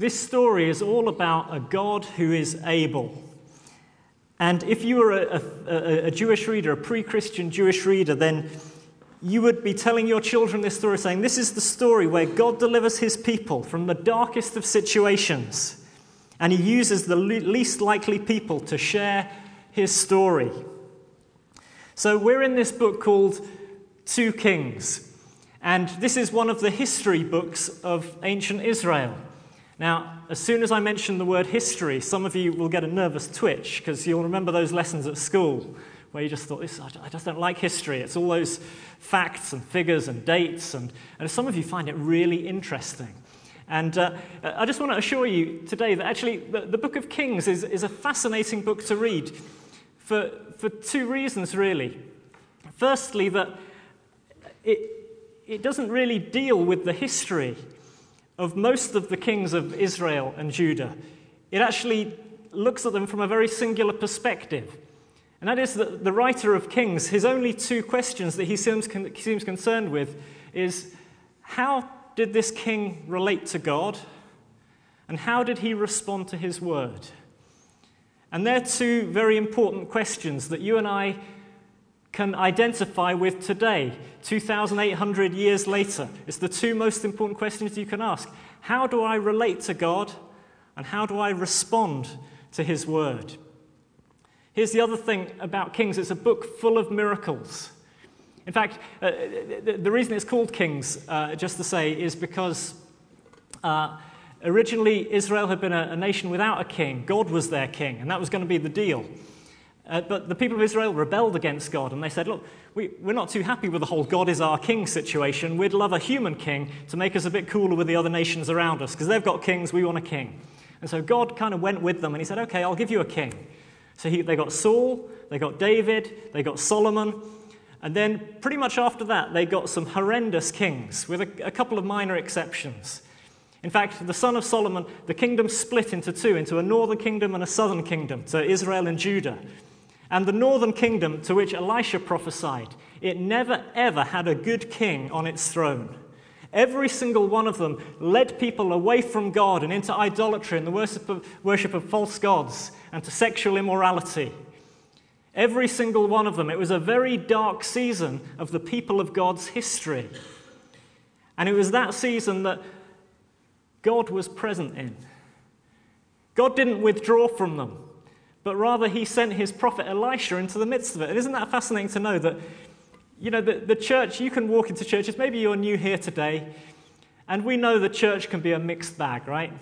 this story is all about a God who is able. And if you were a, a, a Jewish reader, a pre Christian Jewish reader, then you would be telling your children this story, saying, This is the story where God delivers his people from the darkest of situations, and he uses the least likely people to share his story. So we're in this book called Two Kings, and this is one of the history books of ancient Israel. Now, as soon as I mention the word history, some of you will get a nervous twitch because you'll remember those lessons at school where you just thought, this, I just don't like history. It's all those facts and figures and dates, and, and some of you find it really interesting. And uh, I just want to assure you today that actually the, the book of Kings is, is a fascinating book to read for, for two reasons, really. Firstly, that it, it doesn't really deal with the history of most of the kings of Israel and Judah. It actually looks at them from a very singular perspective. And that is that the writer of Kings, his only two questions that he seems, seems concerned with is how did this king relate to God? And how did he respond to his word? And they're two very important questions that you and I can identify with today, 2,800 years later. It's the two most important questions you can ask. How do I relate to God? And how do I respond to his word? Here's the other thing about Kings it's a book full of miracles. In fact, uh, the, reason it's called Kings, uh, just to say, is because uh, originally Israel had been a, a, nation without a king. God was their king, and that was going to be the deal. Uh, but the people of Israel rebelled against God, and they said, Look, we, we're not too happy with the whole God is our king situation. We'd love a human king to make us a bit cooler with the other nations around us, because they've got kings, we want a king. And so God kind of went with them, and he said, Okay, I'll give you a king. So he, they got Saul, they got David, they got Solomon, and then pretty much after that, they got some horrendous kings, with a, a couple of minor exceptions. In fact, the son of Solomon, the kingdom split into two, into a northern kingdom and a southern kingdom, to Israel and Judah. And the northern kingdom to which Elisha prophesied, it never ever had a good king on its throne. Every single one of them led people away from God and into idolatry and the worship of, worship of false gods and to sexual immorality. Every single one of them. It was a very dark season of the people of God's history. And it was that season that God was present in. God didn't withdraw from them, but rather he sent his prophet Elisha into the midst of it. And isn't that fascinating to know that you know, the, the church, you can walk into churches, maybe you're new here today, and we know the church can be a mixed bag, right?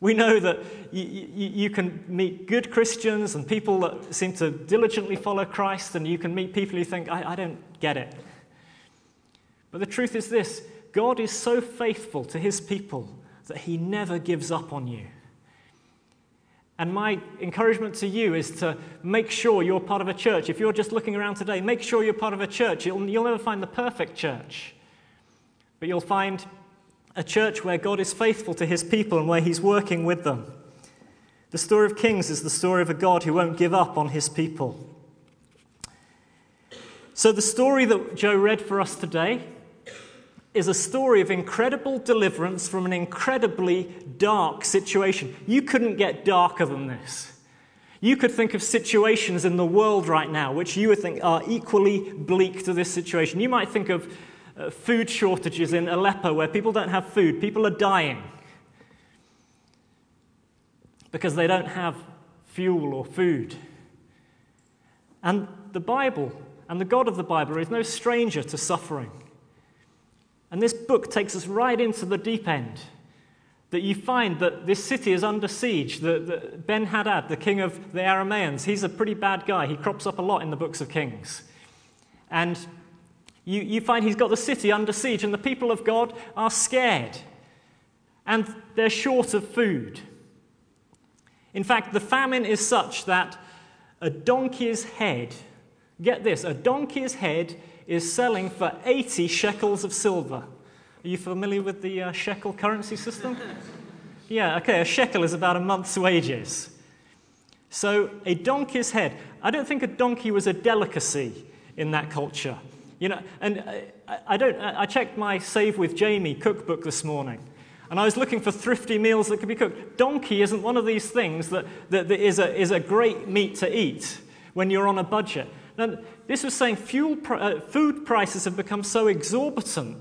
We know that you, you, you, can meet good Christians and people that seem to diligently follow Christ, and you can meet people who think, I, I don't get it. But the truth is this God is so faithful to his people that he never gives up on you. And my encouragement to you is to make sure you're part of a church. If you're just looking around today, make sure you're part of a church. You'll, you'll never find the perfect church, but you'll find a church where God is faithful to his people and where he's working with them. The story of Kings is the story of a God who won't give up on his people. So, the story that Joe read for us today is a story of incredible deliverance from an incredibly dark situation. You couldn't get darker than this. You could think of situations in the world right now which you would think are equally bleak to this situation. You might think of uh, food shortages in Aleppo where people don't have food, people are dying because they don't have fuel or food. And the Bible and the God of the Bible is no stranger to suffering. And this book takes us right into the deep end. That you find that this city is under siege. The ben Hadad, the king of the Arameans, he's a pretty bad guy. He crops up a lot in the books of Kings. And you, you find he's got the city under siege, and the people of God are scared. And they're short of food. In fact, the famine is such that a donkey's head, get this, a donkey's head is selling for 80 shekels of silver. Are you familiar with the uh, shekel currency system? yeah, okay, a shekel is about a month's wages. So a donkey's head, I don't think a donkey was a delicacy in that culture. You know, and I, I don't, I checked my Save with Jamie cookbook this morning. And I was looking for thrifty meals that could be cooked. Donkey isn't one of these things that, that, that is, a, is a great meat to eat when you're on a budget. Now, this was saying fuel, uh, food prices have become so exorbitant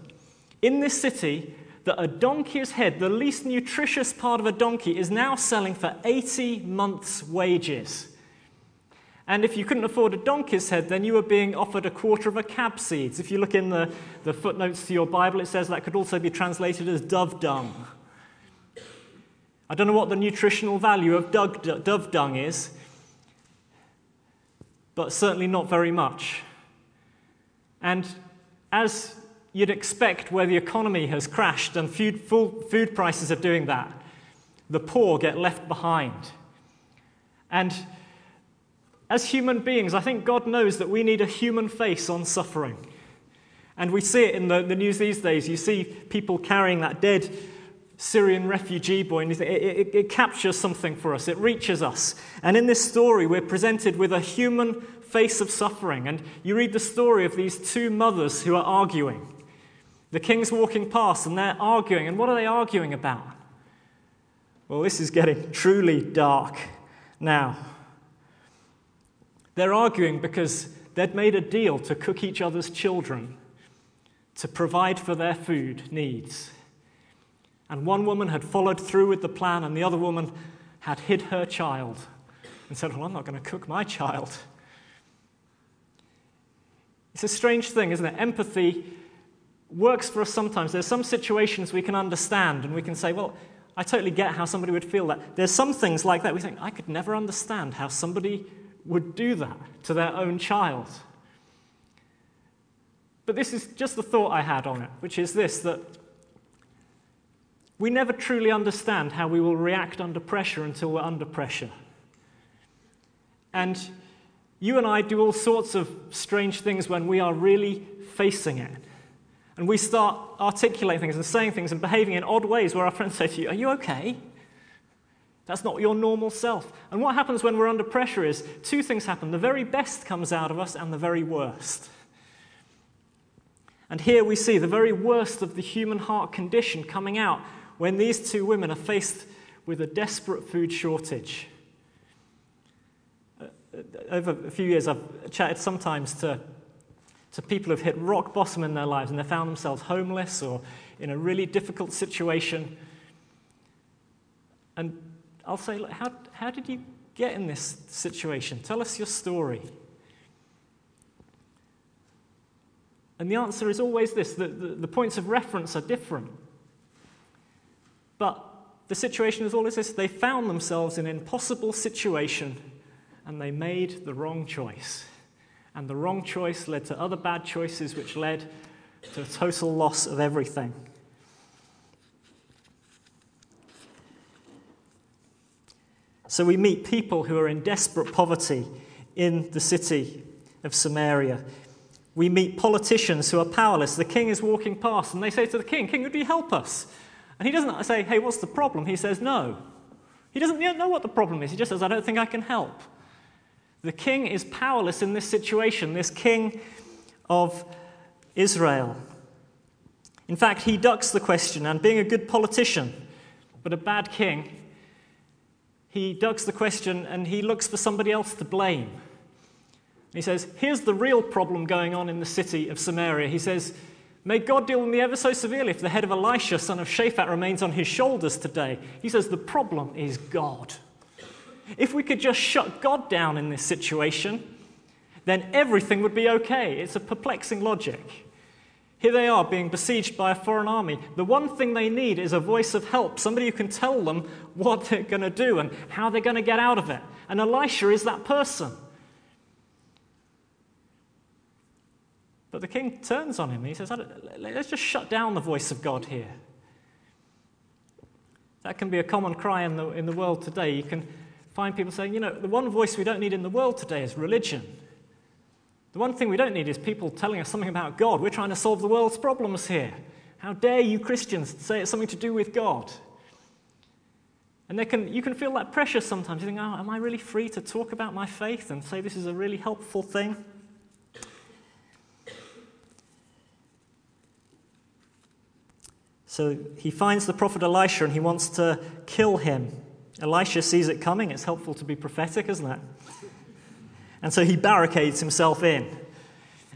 in this city that a donkey's head, the least nutritious part of a donkey, is now selling for 80 months' wages. And if you couldn't afford a donkey's head, then you were being offered a quarter of a cab seeds. If you look in the, the footnotes to your Bible, it says that could also be translated as dove dung. I don't know what the nutritional value of dove dung is, but certainly not very much. And as you'd expect, where the economy has crashed and food, food prices are doing that, the poor get left behind. And as human beings, I think God knows that we need a human face on suffering. And we see it in the, the news these days. You see people carrying that dead Syrian refugee boy, and it, it, it captures something for us. It reaches us. And in this story, we're presented with a human face of suffering. And you read the story of these two mothers who are arguing. The king's walking past, and they're arguing. And what are they arguing about? Well, this is getting truly dark now. They're arguing because they'd made a deal to cook each other's children, to provide for their food needs. And one woman had followed through with the plan, and the other woman had hid her child and said, Well, I'm not going to cook my child. It's a strange thing, isn't it? Empathy works for us sometimes. There's some situations we can understand, and we can say, Well, I totally get how somebody would feel that. There's some things like that we think, I could never understand how somebody would do that to their own child. But this is just the thought I had on it, which is this that we never truly understand how we will react under pressure until we're under pressure. And you and I do all sorts of strange things when we are really facing it. And we start articulating things and saying things and behaving in odd ways where our friends say to you, Are you okay? That's not your normal self. And what happens when we're under pressure is two things happen the very best comes out of us, and the very worst. And here we see the very worst of the human heart condition coming out when these two women are faced with a desperate food shortage. Uh, over a few years, I've chatted sometimes to, to people who've hit rock bottom in their lives and they found themselves homeless or in a really difficult situation. And I'll say, look, how, how did you get in this situation? Tell us your story. And the answer is always this the, the, the, points of reference are different. But the situation is always this they found themselves in an impossible situation and they made the wrong choice. And the wrong choice led to other bad choices, which led to a total loss of everything. So we meet people who are in desperate poverty in the city of Samaria. We meet politicians who are powerless. The king is walking past and they say to the king, King, would you help us? And he doesn't say, Hey, what's the problem? He says, No. He doesn't yet know what the problem is. He just says, I don't think I can help. The king is powerless in this situation, this king of Israel. In fact, he ducks the question, and being a good politician, but a bad king, he ducks the question and he looks for somebody else to blame. He says, Here's the real problem going on in the city of Samaria. He says, May God deal with me ever so severely if the head of Elisha, son of Shaphat, remains on his shoulders today. He says, The problem is God. If we could just shut God down in this situation, then everything would be okay. It's a perplexing logic. Here they are being besieged by a foreign army. The one thing they need is a voice of help, somebody who can tell them what they're going to do and how they're going to get out of it. And Elisha is that person. But the king turns on him. He says, Let's just shut down the voice of God here. That can be a common cry in the, in the world today. You can find people saying, You know, the one voice we don't need in the world today is religion. The one thing we don't need is people telling us something about God. We're trying to solve the world's problems here. How dare you Christians say it's something to do with God? And can, you can feel that pressure sometimes. You think, oh, am I really free to talk about my faith and say this is a really helpful thing? So he finds the prophet Elisha and he wants to kill him. Elisha sees it coming. It's helpful to be prophetic, isn't it? And so he barricades himself in.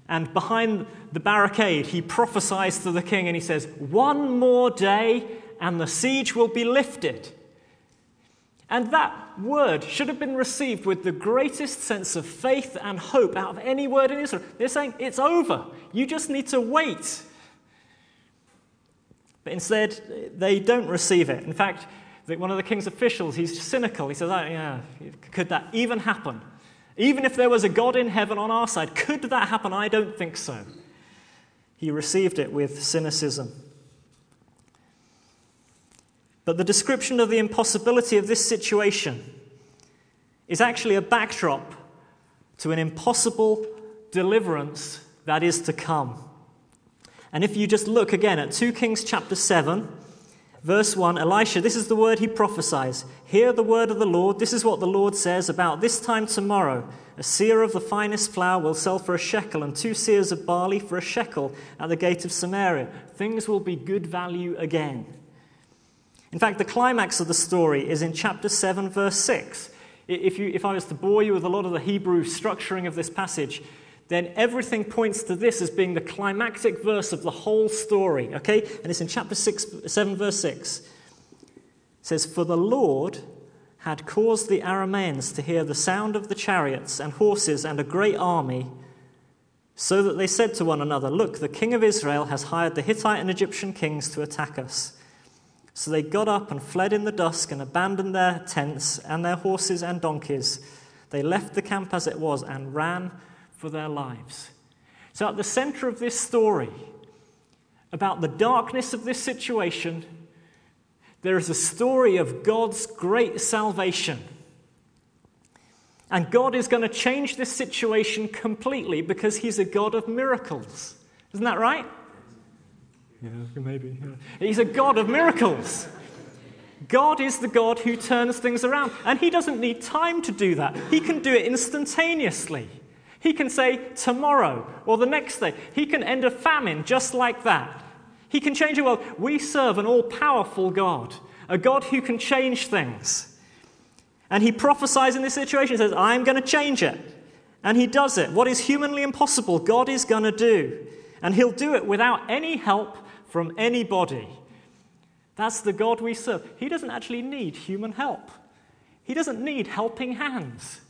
And behind the barricade, he prophesies to the king and he says, One more day and the siege will be lifted. And that word should have been received with the greatest sense of faith and hope out of any word in Israel. They're saying, It's over. You just need to wait. But instead, they don't receive it. In fact, one of the king's officials, he's cynical. He says, oh, yeah, could that even happen? Even if there was a God in heaven on our side, could that happen? I don't think so. He received it with cynicism. But the description of the impossibility of this situation is actually a backdrop to an impossible deliverance that is to come. And if you just look again at 2 Kings chapter 7, verse 1, Elisha, this is the word he prophesies. Hear the word of the Lord. This is what the Lord says about this time tomorrow. A seah of the finest flour will sell for a shekel, and two seahs of barley for a shekel at the gate of Samaria. Things will be good value again. In fact, the climax of the story is in chapter 7, verse 6. If, you, if I was to bore you with a lot of the Hebrew structuring of this passage, then everything points to this as being the climactic verse of the whole story. Okay? And it's in chapter six, 7, verse 6. It says, For the Lord had caused the Arameans to hear the sound of the chariots and horses and a great army, so that they said to one another, Look, the king of Israel has hired the Hittite and Egyptian kings to attack us. So they got up and fled in the dusk and abandoned their tents and their horses and donkeys. They left the camp as it was and ran for their lives. So, at the center of this story, about the darkness of this situation, there is a story of God's great salvation. And God is going to change this situation completely because He's a God of miracles. Isn't that right? Yeah, maybe. Yeah. He's a God of miracles. God is the God who turns things around. And He doesn't need time to do that, He can do it instantaneously. He can say tomorrow or the next day. He can end a famine just like that. He can change the world. We serve an all powerful God, a God who can change things. And he prophesies in this situation, says, I'm going to change it. And he does it. What is humanly impossible, God is going to do. And he'll do it without any help from anybody. That's the God we serve. He doesn't actually need human help, he doesn't need helping hands.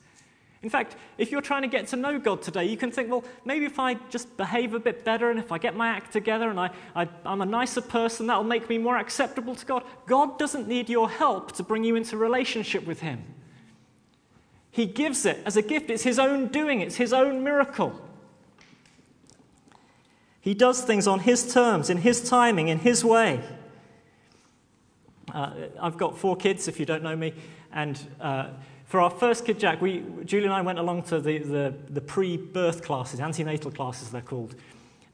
In fact, if you're trying to get to know God today, you can think, well, maybe if I just behave a bit better and if I get my act together and I, I, am a nicer person, that'll make me more acceptable to God. God doesn't need your help to bring you into relationship with Him. He gives it as a gift. It's His own doing, it's His own miracle. He does things on His terms, in His timing, in His way. Uh, I've got four kids, if you don't know me, and uh, for our first kid, Jack, we, Julie and I went along to the, the, the pre birth classes, antenatal classes, they're called.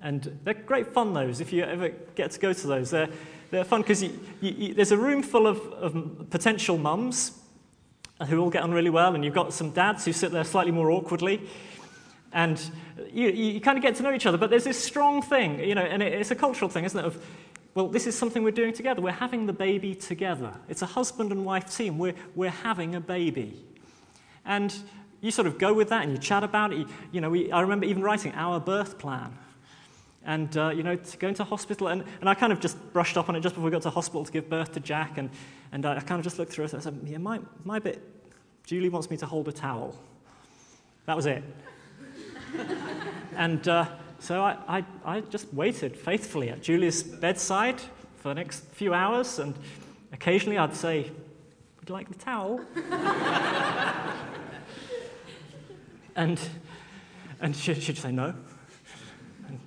And they're great fun, those, if you ever get to go to those. They're, they're fun because there's a room full of, of potential mums who all get on really well, and you've got some dads who sit there slightly more awkwardly. And you, you kind of get to know each other, but there's this strong thing, you know, and it, it's a cultural thing, isn't it? Of, well, this is something we're doing together. We're having the baby together. It's a husband and wife team. We're, we're having a baby. And you sort of go with that and you chat about it. You, you know, we, I remember even writing our birth plan. And, uh, you know, going to hospital. And, and I kind of just brushed up on it just before we got to hospital to give birth to Jack. And, and I kind of just looked through it and I said, yeah, my, my bit, Julie wants me to hold a towel. That was it. and uh, so I, I, I just waited faithfully at Julie's bedside for the next few hours. And occasionally I'd say, Would you like the towel? And, and she'd, she'd say, no. And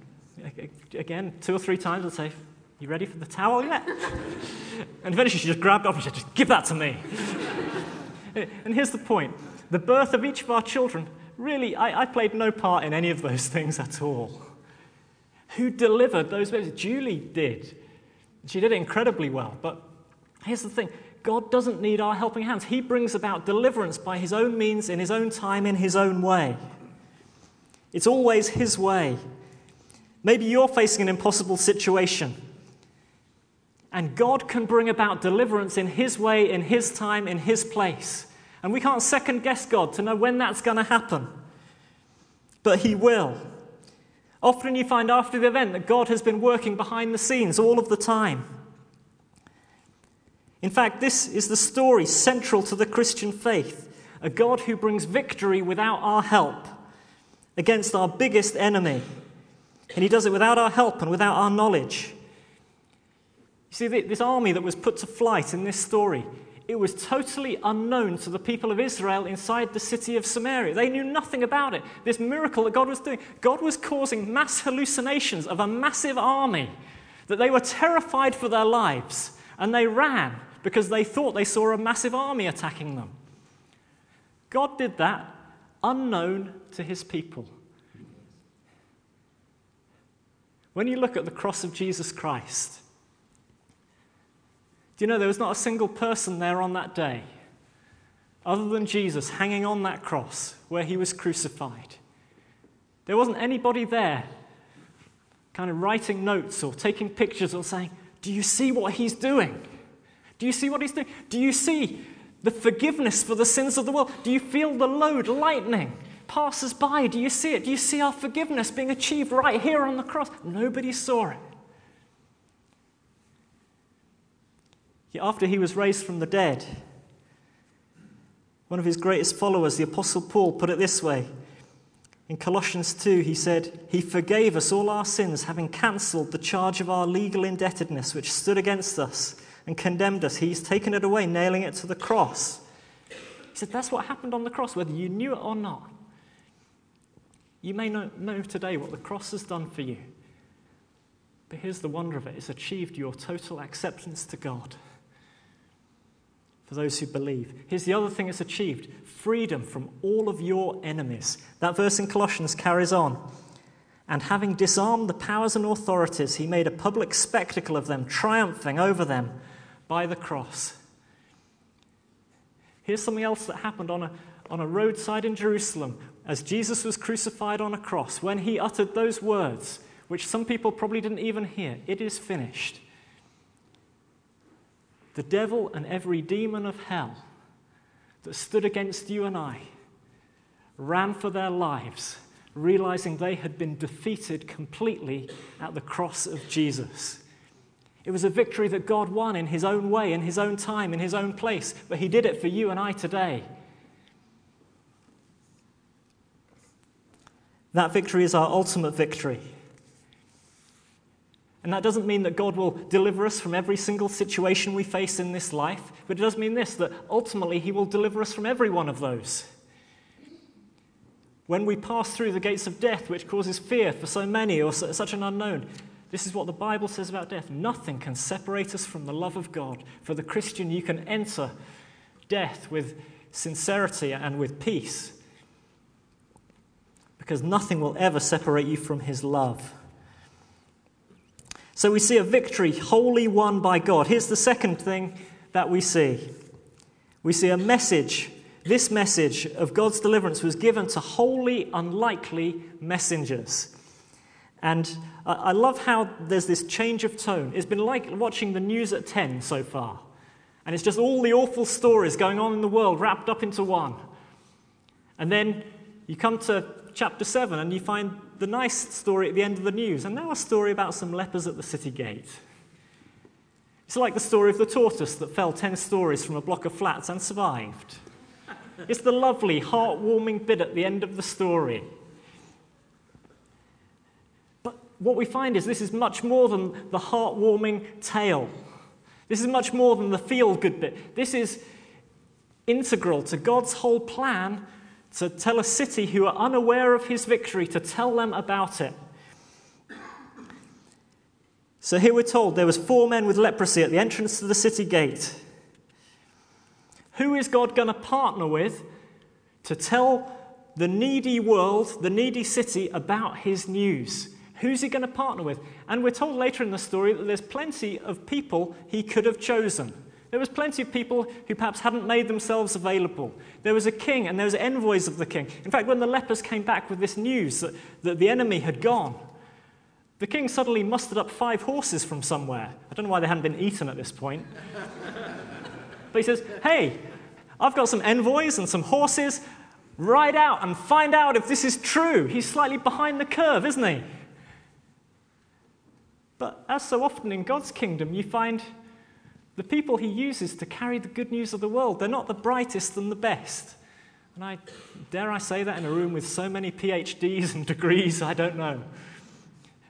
again, two or three times I'd say, you ready for the towel yet? and eventually she just grabbed off and said, just give that to me. and here's the point. The birth of each of our children, really, I, I played no part in any of those things at all. Who delivered those babies? Julie did. She did it incredibly well. But here's the thing God doesn't need our helping hands. He brings about deliverance by His own means, in His own time, in His own way. It's always His way. Maybe you're facing an impossible situation. And God can bring about deliverance in His way, in His time, in His place. And we can't second guess God to know when that's going to happen. But He will. Often you find after the event that God has been working behind the scenes all of the time. In fact, this is the story central to the Christian faith a God who brings victory without our help against our biggest enemy. And he does it without our help and without our knowledge. You see, this army that was put to flight in this story, it was totally unknown to the people of Israel inside the city of Samaria. They knew nothing about it. This miracle that God was doing, God was causing mass hallucinations of a massive army that they were terrified for their lives and they ran because they thought they saw a massive army attacking them. God did that unknown to his people. When you look at the cross of Jesus Christ, do you know there was not a single person there on that day other than Jesus hanging on that cross where he was crucified? There wasn't anybody there kind of writing notes or taking pictures or saying, Do you see what he's doing? Do you see what he's doing? Do you see the forgiveness for the sins of the world? Do you feel the load lightening? Passes by, do you see it? Do you see our forgiveness being achieved right here on the cross? Nobody saw it. After he was raised from the dead, one of his greatest followers, the Apostle Paul, put it this way. In Colossians 2, he said, He forgave us all our sins, having cancelled the charge of our legal indebtedness which stood against us and condemned us. He's taken it away, nailing it to the cross. He said, That's what happened on the cross, whether you knew it or not. You may not know today what the cross has done for you. But here's the wonder of it it's achieved your total acceptance to God for those who believe. Here's the other thing it's achieved freedom from all of your enemies. That verse in Colossians carries on. And having disarmed the powers and authorities, he made a public spectacle of them, triumphing over them by the cross. Here's something else that happened on a, on a roadside in Jerusalem as Jesus was crucified on a cross. When he uttered those words, which some people probably didn't even hear, it is finished. The devil and every demon of hell that stood against you and I ran for their lives, realizing they had been defeated completely at the cross of Jesus. It was a victory that God won in His own way, in His own time, in His own place, but He did it for you and I today. That victory is our ultimate victory. And that doesn't mean that God will deliver us from every single situation we face in this life, but it does mean this that ultimately He will deliver us from every one of those. When we pass through the gates of death, which causes fear for so many or such an unknown, this is what the Bible says about death. Nothing can separate us from the love of God. For the Christian, you can enter death with sincerity and with peace because nothing will ever separate you from His love. So we see a victory wholly won by God. Here's the second thing that we see we see a message. This message of God's deliverance was given to wholly unlikely messengers. And I love how there's this change of tone. It's been like watching the news at 10 so far. And it's just all the awful stories going on in the world wrapped up into one. And then you come to chapter 7 and you find the nice story at the end of the news, and now a story about some lepers at the city gate. It's like the story of the tortoise that fell 10 stories from a block of flats and survived. It's the lovely, heartwarming bit at the end of the story But what we find is this is much more than the heartwarming tale. This is much more than the feel good bit. This is integral to God's whole plan to tell a city who are unaware of his victory to tell them about it. So here we're told there was four men with leprosy at the entrance to the city gate. Who is God going to partner with to tell the needy world, the needy city about his news? Who's he going to partner with? And we're told later in the story that there's plenty of people he could have chosen. There was plenty of people who perhaps hadn't made themselves available. There was a king and there was envoys of the king. In fact, when the lepers came back with this news that, that the enemy had gone, the king suddenly mustered up five horses from somewhere. I don't know why they hadn't been eaten at this point. but he says, Hey, I've got some envoys and some horses. Ride out and find out if this is true. He's slightly behind the curve, isn't he? But as so often in God's kingdom, you find the people he uses to carry the good news of the world, they're not the brightest and the best. And I dare I say that in a room with so many PhDs and degrees, I don't know.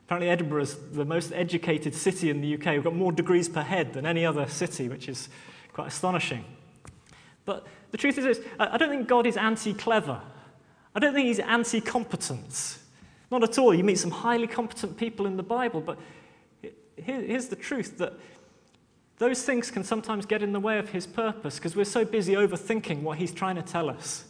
Apparently, Edinburgh is the most educated city in the UK. We've got more degrees per head than any other city, which is quite astonishing. But the truth is this I don't think God is anti clever. I don't think he's anti competence. Not at all. You meet some highly competent people in the Bible, but here's the truth that those things can sometimes get in the way of his purpose because we're so busy overthinking what he's trying to tell us.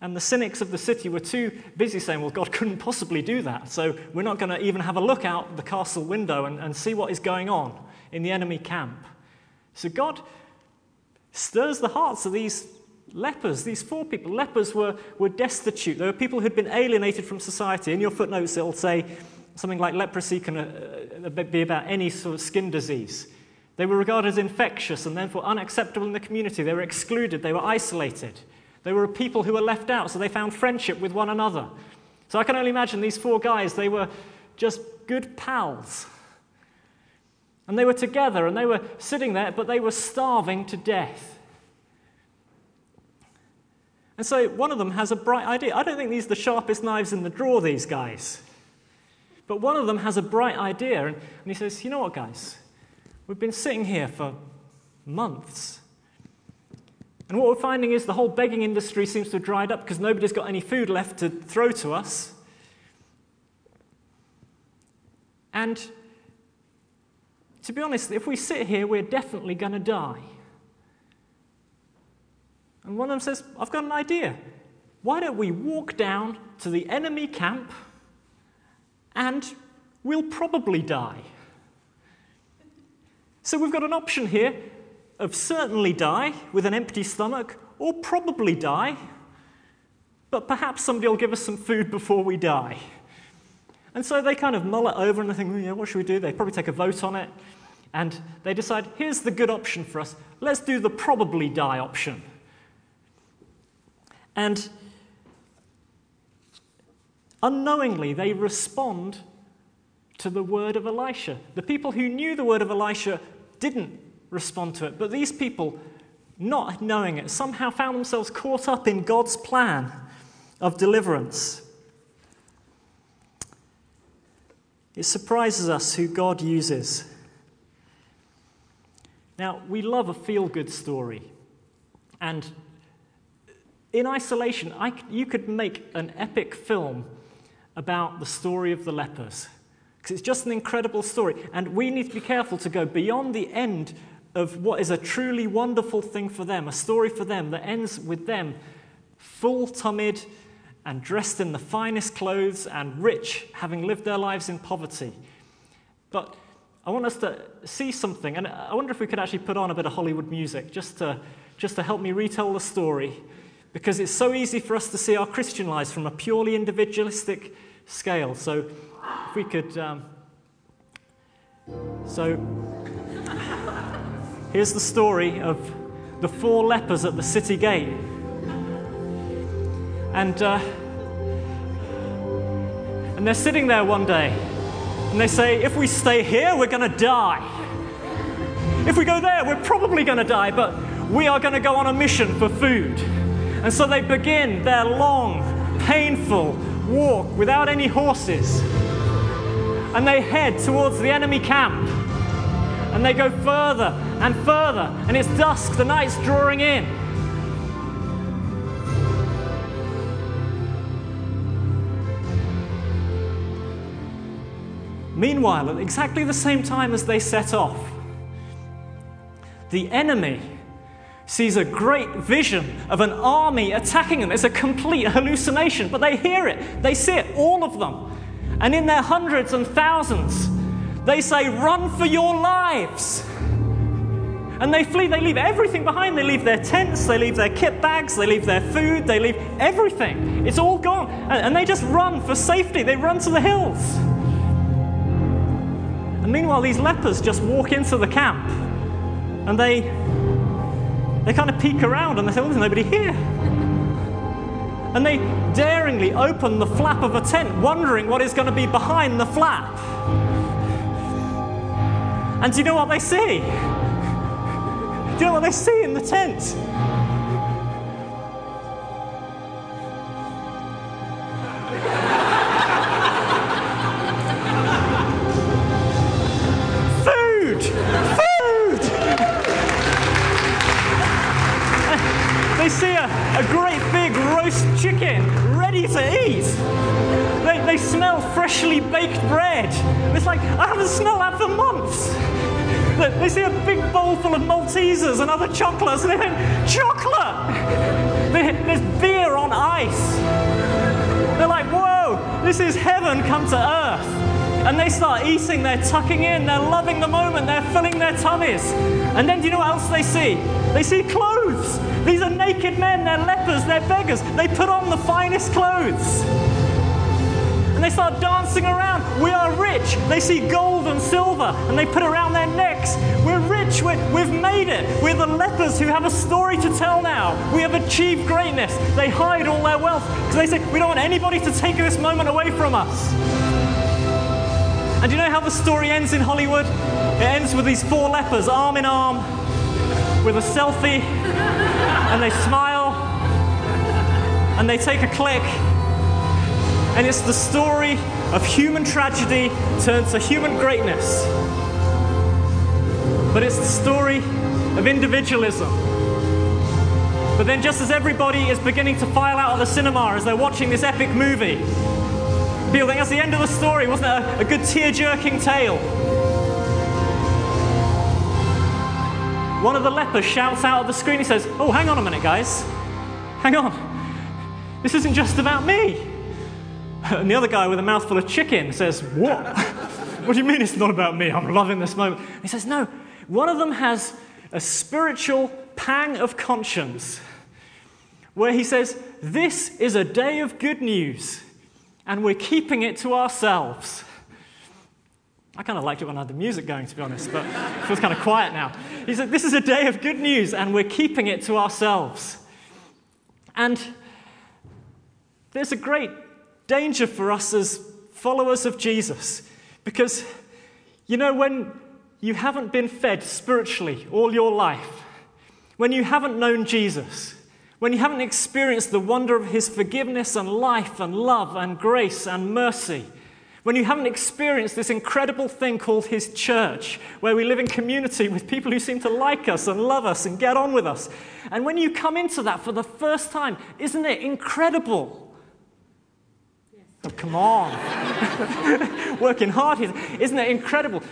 And the cynics of the city were too busy saying, well, God couldn't possibly do that. So we're not going to even have a look out the castle window and, and see what is going on in the enemy camp. So God stirs the hearts of these lepers, these four people. Lepers were, were destitute. They were people who'd been alienated from society. In your footnotes, it'll say something like leprosy can uh, uh be about any sort of skin disease. They were regarded as infectious and therefore unacceptable in the community. They were excluded, they were isolated. They were a people who were left out, so they found friendship with one another. So I can only imagine these four guys, they were just good pals. And they were together and they were sitting there, but they were starving to death. And so one of them has a bright idea. I don't think these are the sharpest knives in the drawer, these guys. But one of them has a bright idea, and, and he says, You know what, guys? We've been sitting here for months and what we're finding is the whole begging industry seems to have dried up because nobody's got any food left to throw to us. And to be honest, if we sit here, we're definitely going to die. And one of them says, I've got an idea. Why don't we walk down to the enemy camp and we'll probably die? So we've got an option here of certainly die with an empty stomach or probably die, but perhaps somebody will give us some food before we die. And so they kind of mull it over and they think, yeah, what should we do? They probably take a vote on it. And they decide, here's the good option for us. Let's do the probably die option. And unknowingly, they respond to the word of Elisha. The people who knew the word of Elisha didn't respond to it. But these people, not knowing it, somehow found themselves caught up in God's plan of deliverance. It surprises us who God uses. Now, we love a feel good story. And in isolation, I, you could make an epic film about the story of the lepers. Because it's just an incredible story. And we need to be careful to go beyond the end of what is a truly wonderful thing for them, a story for them that ends with them full tummied and dressed in the finest clothes and rich, having lived their lives in poverty. But I want us to see something, and I wonder if we could actually put on a bit of Hollywood music just to, just to help me retell the story, because it's so easy for us to see our Christian lives from a purely individualistic scale. So if we could. Um, so. Here's the story of the four lepers at the city gate. And, uh, and they're sitting there one day, and they say, If we stay here, we're going to die. If we go there, we're probably going to die, but we are going to go on a mission for food. And so they begin their long, painful walk without any horses. And they head towards the enemy camp. And they go further and further, and it's dusk, the night's drawing in. Meanwhile, at exactly the same time as they set off, the enemy sees a great vision of an army attacking them. It's a complete hallucination, but they hear it, they see it, all of them. And in their hundreds and thousands, they say, Run for your lives. And they flee, they leave everything behind. They leave their tents, they leave their kit bags, they leave their food, they leave everything. It's all gone. And, they just run for safety. They run to the hills. And meanwhile, these lepers just walk into the camp and they, they kind of peek around and they say, Well, there's nobody here. And they daringly open the flap of a tent, wondering what is going to be behind the flap. And do you know what they see? Do you know what they see in the tent? Maltesers and other chocolates, and they think, chocolate! There's beer on ice. They're like, whoa, this is heaven come to earth. And they start eating, they're tucking in, they're loving the moment, they're filling their tummies. And then do you know what else they see? They see clothes. These are naked men, they're lepers, they're beggars. They put on the finest clothes. And they start dancing around. We are rich. They see gold and silver and they put around their necks. We're rich. we have made it. We're the lepers who have a story to tell now. We have achieved greatness. They hide all their wealth because they say, we don't want anybody to take this moment away from us. And do you know how the story ends in Hollywood? It ends with these four lepers arm in arm with a selfie, and they smile, and they take a click, and it's the story of human tragedy turned to human greatness. But it's the story of individualism. But then, just as everybody is beginning to file out of the cinema as they're watching this epic movie, people think that's the end of the story. Wasn't it a, good tear jerking tale? One of the lepers shouts out of the screen, he says, Oh, hang on a minute, guys. Hang on. This isn't just about me. And the other guy with a mouthful of chicken says, What? what do you mean it's not about me? I'm loving this moment. He says, No, one of them has a spiritual pang of conscience where he says, This is a day of good news, and we're keeping it to ourselves. I kind of liked it when I had the music going, to be honest, but it feels kind of quiet now. He said, This is a day of good news, and we're keeping it to ourselves. And there's a great danger for us as followers of Jesus, because, you know, when you haven't been fed spiritually all your life, when you haven't known Jesus, when you haven't experienced the wonder of his forgiveness and life and love and grace and mercy, when you haven't experienced this incredible thing called His church, where we live in community with people who seem to like us and love us and get on with us, and when you come into that for the first time, isn't it incredible? Yes. Oh, come on. Working hard here. Isn't it incredible?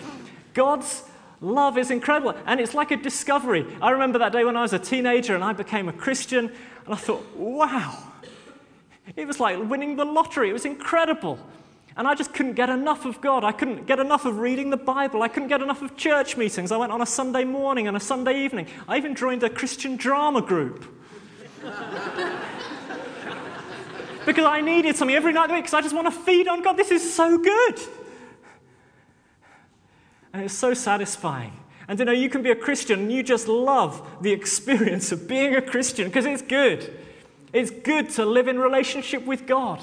God's love is incredible, and it's like a discovery. I remember that day when I was a teenager and I became a Christian, and I thought, wow. It was like winning the lottery. It was incredible. And I just couldn't get enough of God. I couldn't get enough of reading the Bible. I couldn't get enough of church meetings. I went on a Sunday morning and a Sunday evening. I even joined a Christian drama group. because I needed something every night of the week because I just want to feed on God. This is so good. And it's so satisfying. And you know, you can be a Christian and you just love the experience of being a Christian because it's good. It's good to live in relationship with God.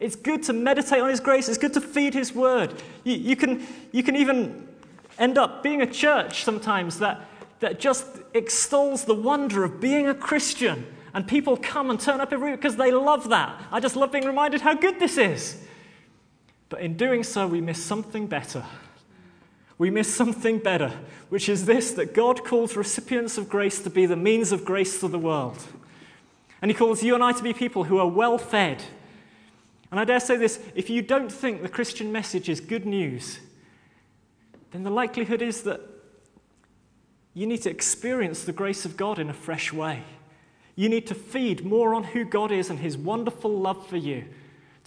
It's good to meditate on His grace. It's good to feed His word. You, you, can, you can even end up being a church sometimes that, that just extols the wonder of being a Christian. And people come and turn up every week because they love that. I just love being reminded how good this is. But in doing so, we miss something better. We miss something better, which is this that God calls recipients of grace to be the means of grace to the world. And He calls you and I to be people who are well fed and I dare say this if you don't think the Christian message is good news, then the likelihood is that you need to experience the grace of God in a fresh way. You need to feed more on who God is and his wonderful love for you.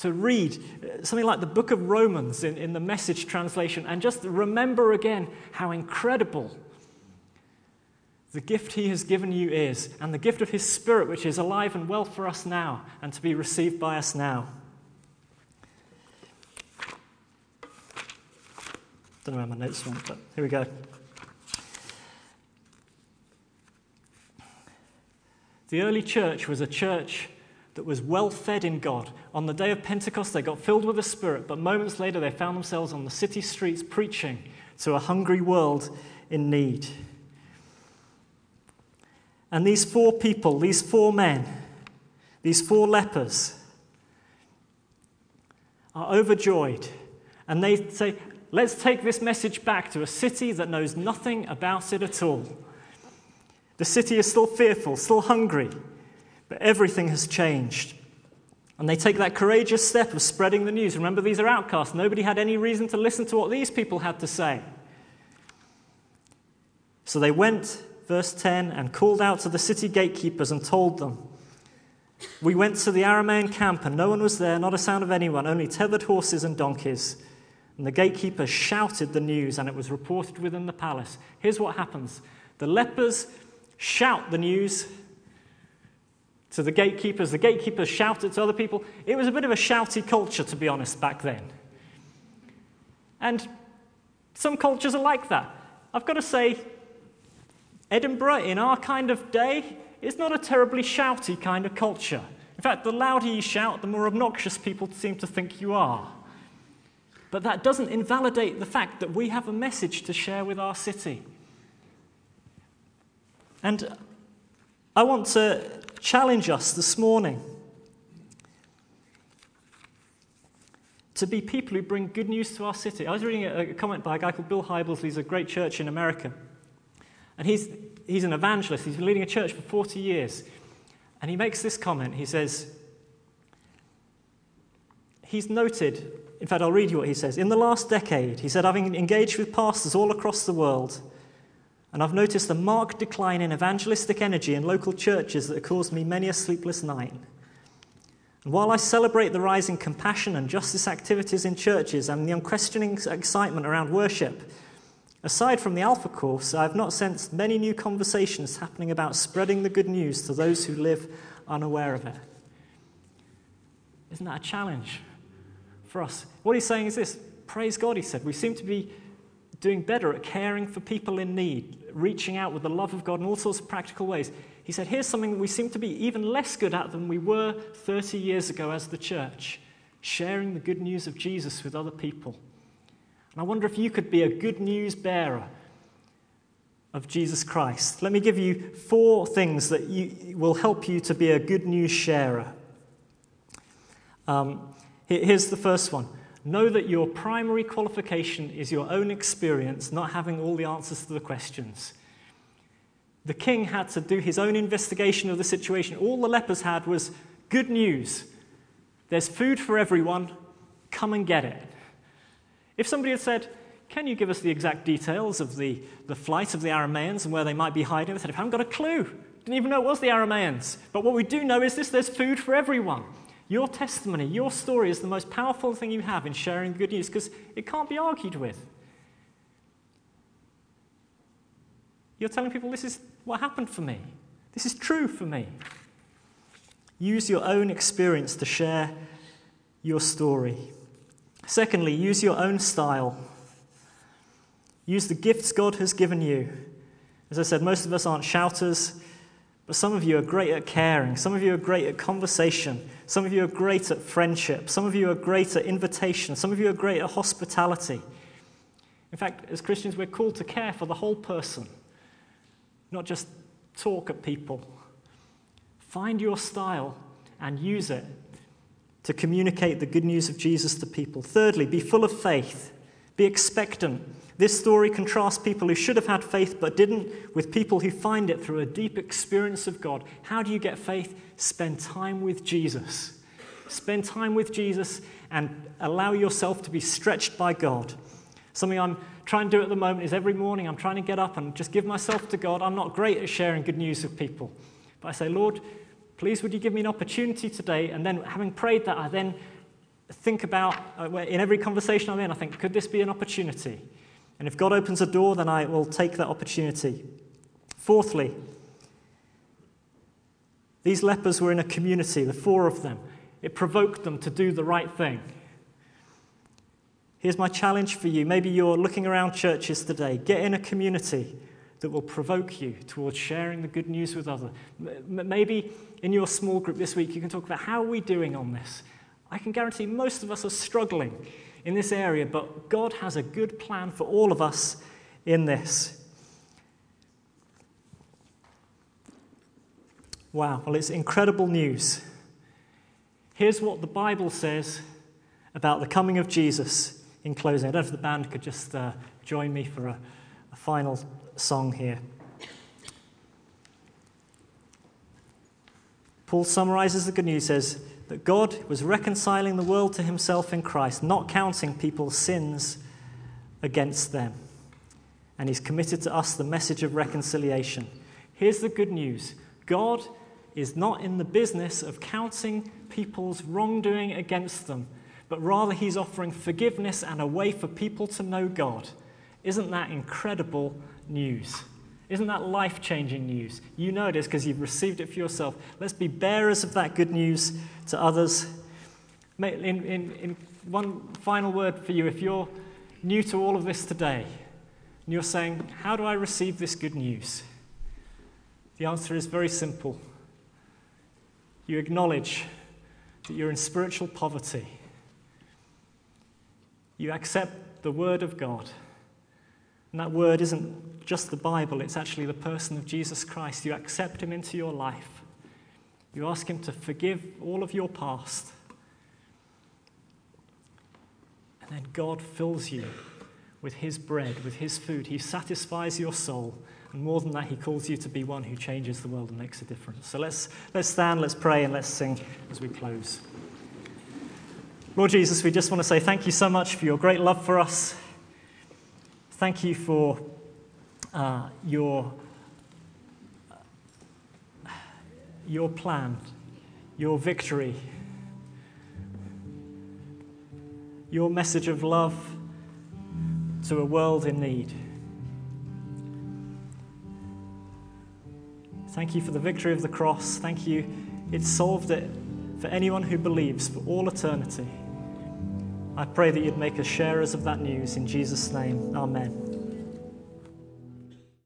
To read uh, something like the book of Romans in, in the message translation and just remember again how incredible the gift he has given you is, and the gift of his spirit, which is alive and well for us now and to be received by us now. don't know where my notes went, but here we go. The early church was a church that was well fed in God. On the day of Pentecost, they got filled with the Spirit, but moments later, they found themselves on the city streets preaching to a hungry world in need. And these four people, these four men, these four lepers, are overjoyed. And they say, Let's take this message back to a city that knows nothing about it at all. The city is still fearful, still hungry, but everything has changed. And they take that courageous step of spreading the news. Remember, these are outcasts. Nobody had any reason to listen to what these people had to say. So they went, verse 10, and called out to the city gatekeepers and told them, We went to the Aramean camp, and no one was there, not a sound of anyone, only tethered horses and donkeys. And the gatekeeper shouted the news, and it was reported within the palace. Here's what happens the lepers shout the news to the gatekeepers. The gatekeepers shouted to other people. It was a bit of a shouty culture, to be honest, back then. And some cultures are like that. I've got to say, Edinburgh, in our kind of day, is not a terribly shouty kind of culture. In fact, the louder you shout, the more obnoxious people seem to think you are. But that doesn't invalidate the fact that we have a message to share with our city. And I want to challenge us this morning to be people who bring good news to our city. I was reading a, comment by a guy called Bill Hybels, he's a great church in America. And he's, he's an evangelist, he's been leading a church for 40 years. And he makes this comment. He says, He's noted, in fact, I'll read you what he says. In the last decade, he said, having engaged with pastors all across the world, and I've noticed a marked decline in evangelistic energy in local churches that caused me many a sleepless night. And while I celebrate the rising compassion and justice activities in churches and the unquestioning excitement around worship, aside from the Alpha Course, I have not sensed many new conversations happening about spreading the good news to those who live unaware of it. Isn't that a challenge for us? What he's saying is this praise God, he said. We seem to be doing better at caring for people in need, reaching out with the love of God in all sorts of practical ways. He said, Here's something that we seem to be even less good at than we were 30 years ago as the church sharing the good news of Jesus with other people. And I wonder if you could be a good news bearer of Jesus Christ. Let me give you four things that you, will help you to be a good news sharer. Um, here's the first one Know that your primary qualification is your own experience, not having all the answers to the questions. The king had to do his own investigation of the situation. All the lepers had was good news. There's food for everyone. Come and get it. If somebody had said, Can you give us the exact details of the, the flight of the Arameans and where they might be hiding? They said, I haven't got a clue. Didn't even know it was the Arameans. But what we do know is this there's food for everyone. Your testimony, your story is the most powerful thing you have in sharing good news because it can't be argued with. You're telling people this is what happened for me, this is true for me. Use your own experience to share your story. Secondly, use your own style. Use the gifts God has given you. As I said, most of us aren't shouters. But some of you are great at caring. Some of you are great at conversation. Some of you are great at friendship. Some of you are great at invitation. Some of you are great at hospitality. In fact, as Christians, we're called to care for the whole person, not just talk at people. Find your style and use it to communicate the good news of Jesus to people. Thirdly, be full of faith, be expectant. This story contrasts people who should have had faith but didn't with people who find it through a deep experience of God. How do you get faith? Spend time with Jesus. Spend time with Jesus and allow yourself to be stretched by God. Something I'm trying to do at the moment is every morning I'm trying to get up and just give myself to God. I'm not great at sharing good news with people. But I say, Lord, please would you give me an opportunity today? And then having prayed that, I then think about, uh, in every conversation I'm in, I think, could this be an opportunity? And if God opens a door, then I will take that opportunity. Fourthly, these lepers were in a community, the four of them. It provoked them to do the right thing. Here's my challenge for you. Maybe you're looking around churches today. Get in a community that will provoke you towards sharing the good news with others. Maybe in your small group this week, you can talk about how are we doing on this? I can guarantee most of us are struggling in this area, but God has a good plan for all of us in this. Wow, well, it's incredible news. Here's what the Bible says about the coming of Jesus in closing. I don't know if the band could just uh, join me for a, a final song here. Paul summarizes the good news, says that God was reconciling the world to himself in Christ, not counting people's sins against them. And he's committed to us the message of reconciliation. Here's the good news God is not in the business of counting people's wrongdoing against them, but rather he's offering forgiveness and a way for people to know God. Isn't that incredible news? Isn't that life changing news? You know it is because you've received it for yourself. Let's be bearers of that good news to others. In, in, in one final word for you, if you're new to all of this today, and you're saying, How do I receive this good news? The answer is very simple. You acknowledge that you're in spiritual poverty. You accept the Word of God. And that Word isn't just the Bible, it's actually the person of Jesus Christ. You accept him into your life. You ask him to forgive all of your past. And then God fills you with his bread, with his food. He satisfies your soul. And more than that, he calls you to be one who changes the world and makes a difference. So let's, let's stand, let's pray, and let's sing as we close. Lord Jesus, we just want to say thank you so much for your great love for us. Thank you for uh, your, your plan, your victory, your message of love to a world in need. Thank you for the victory of the cross. Thank you. It solved it for anyone who believes for all eternity. I pray that you'd make us sharers of that news in Jesus' name. Amen.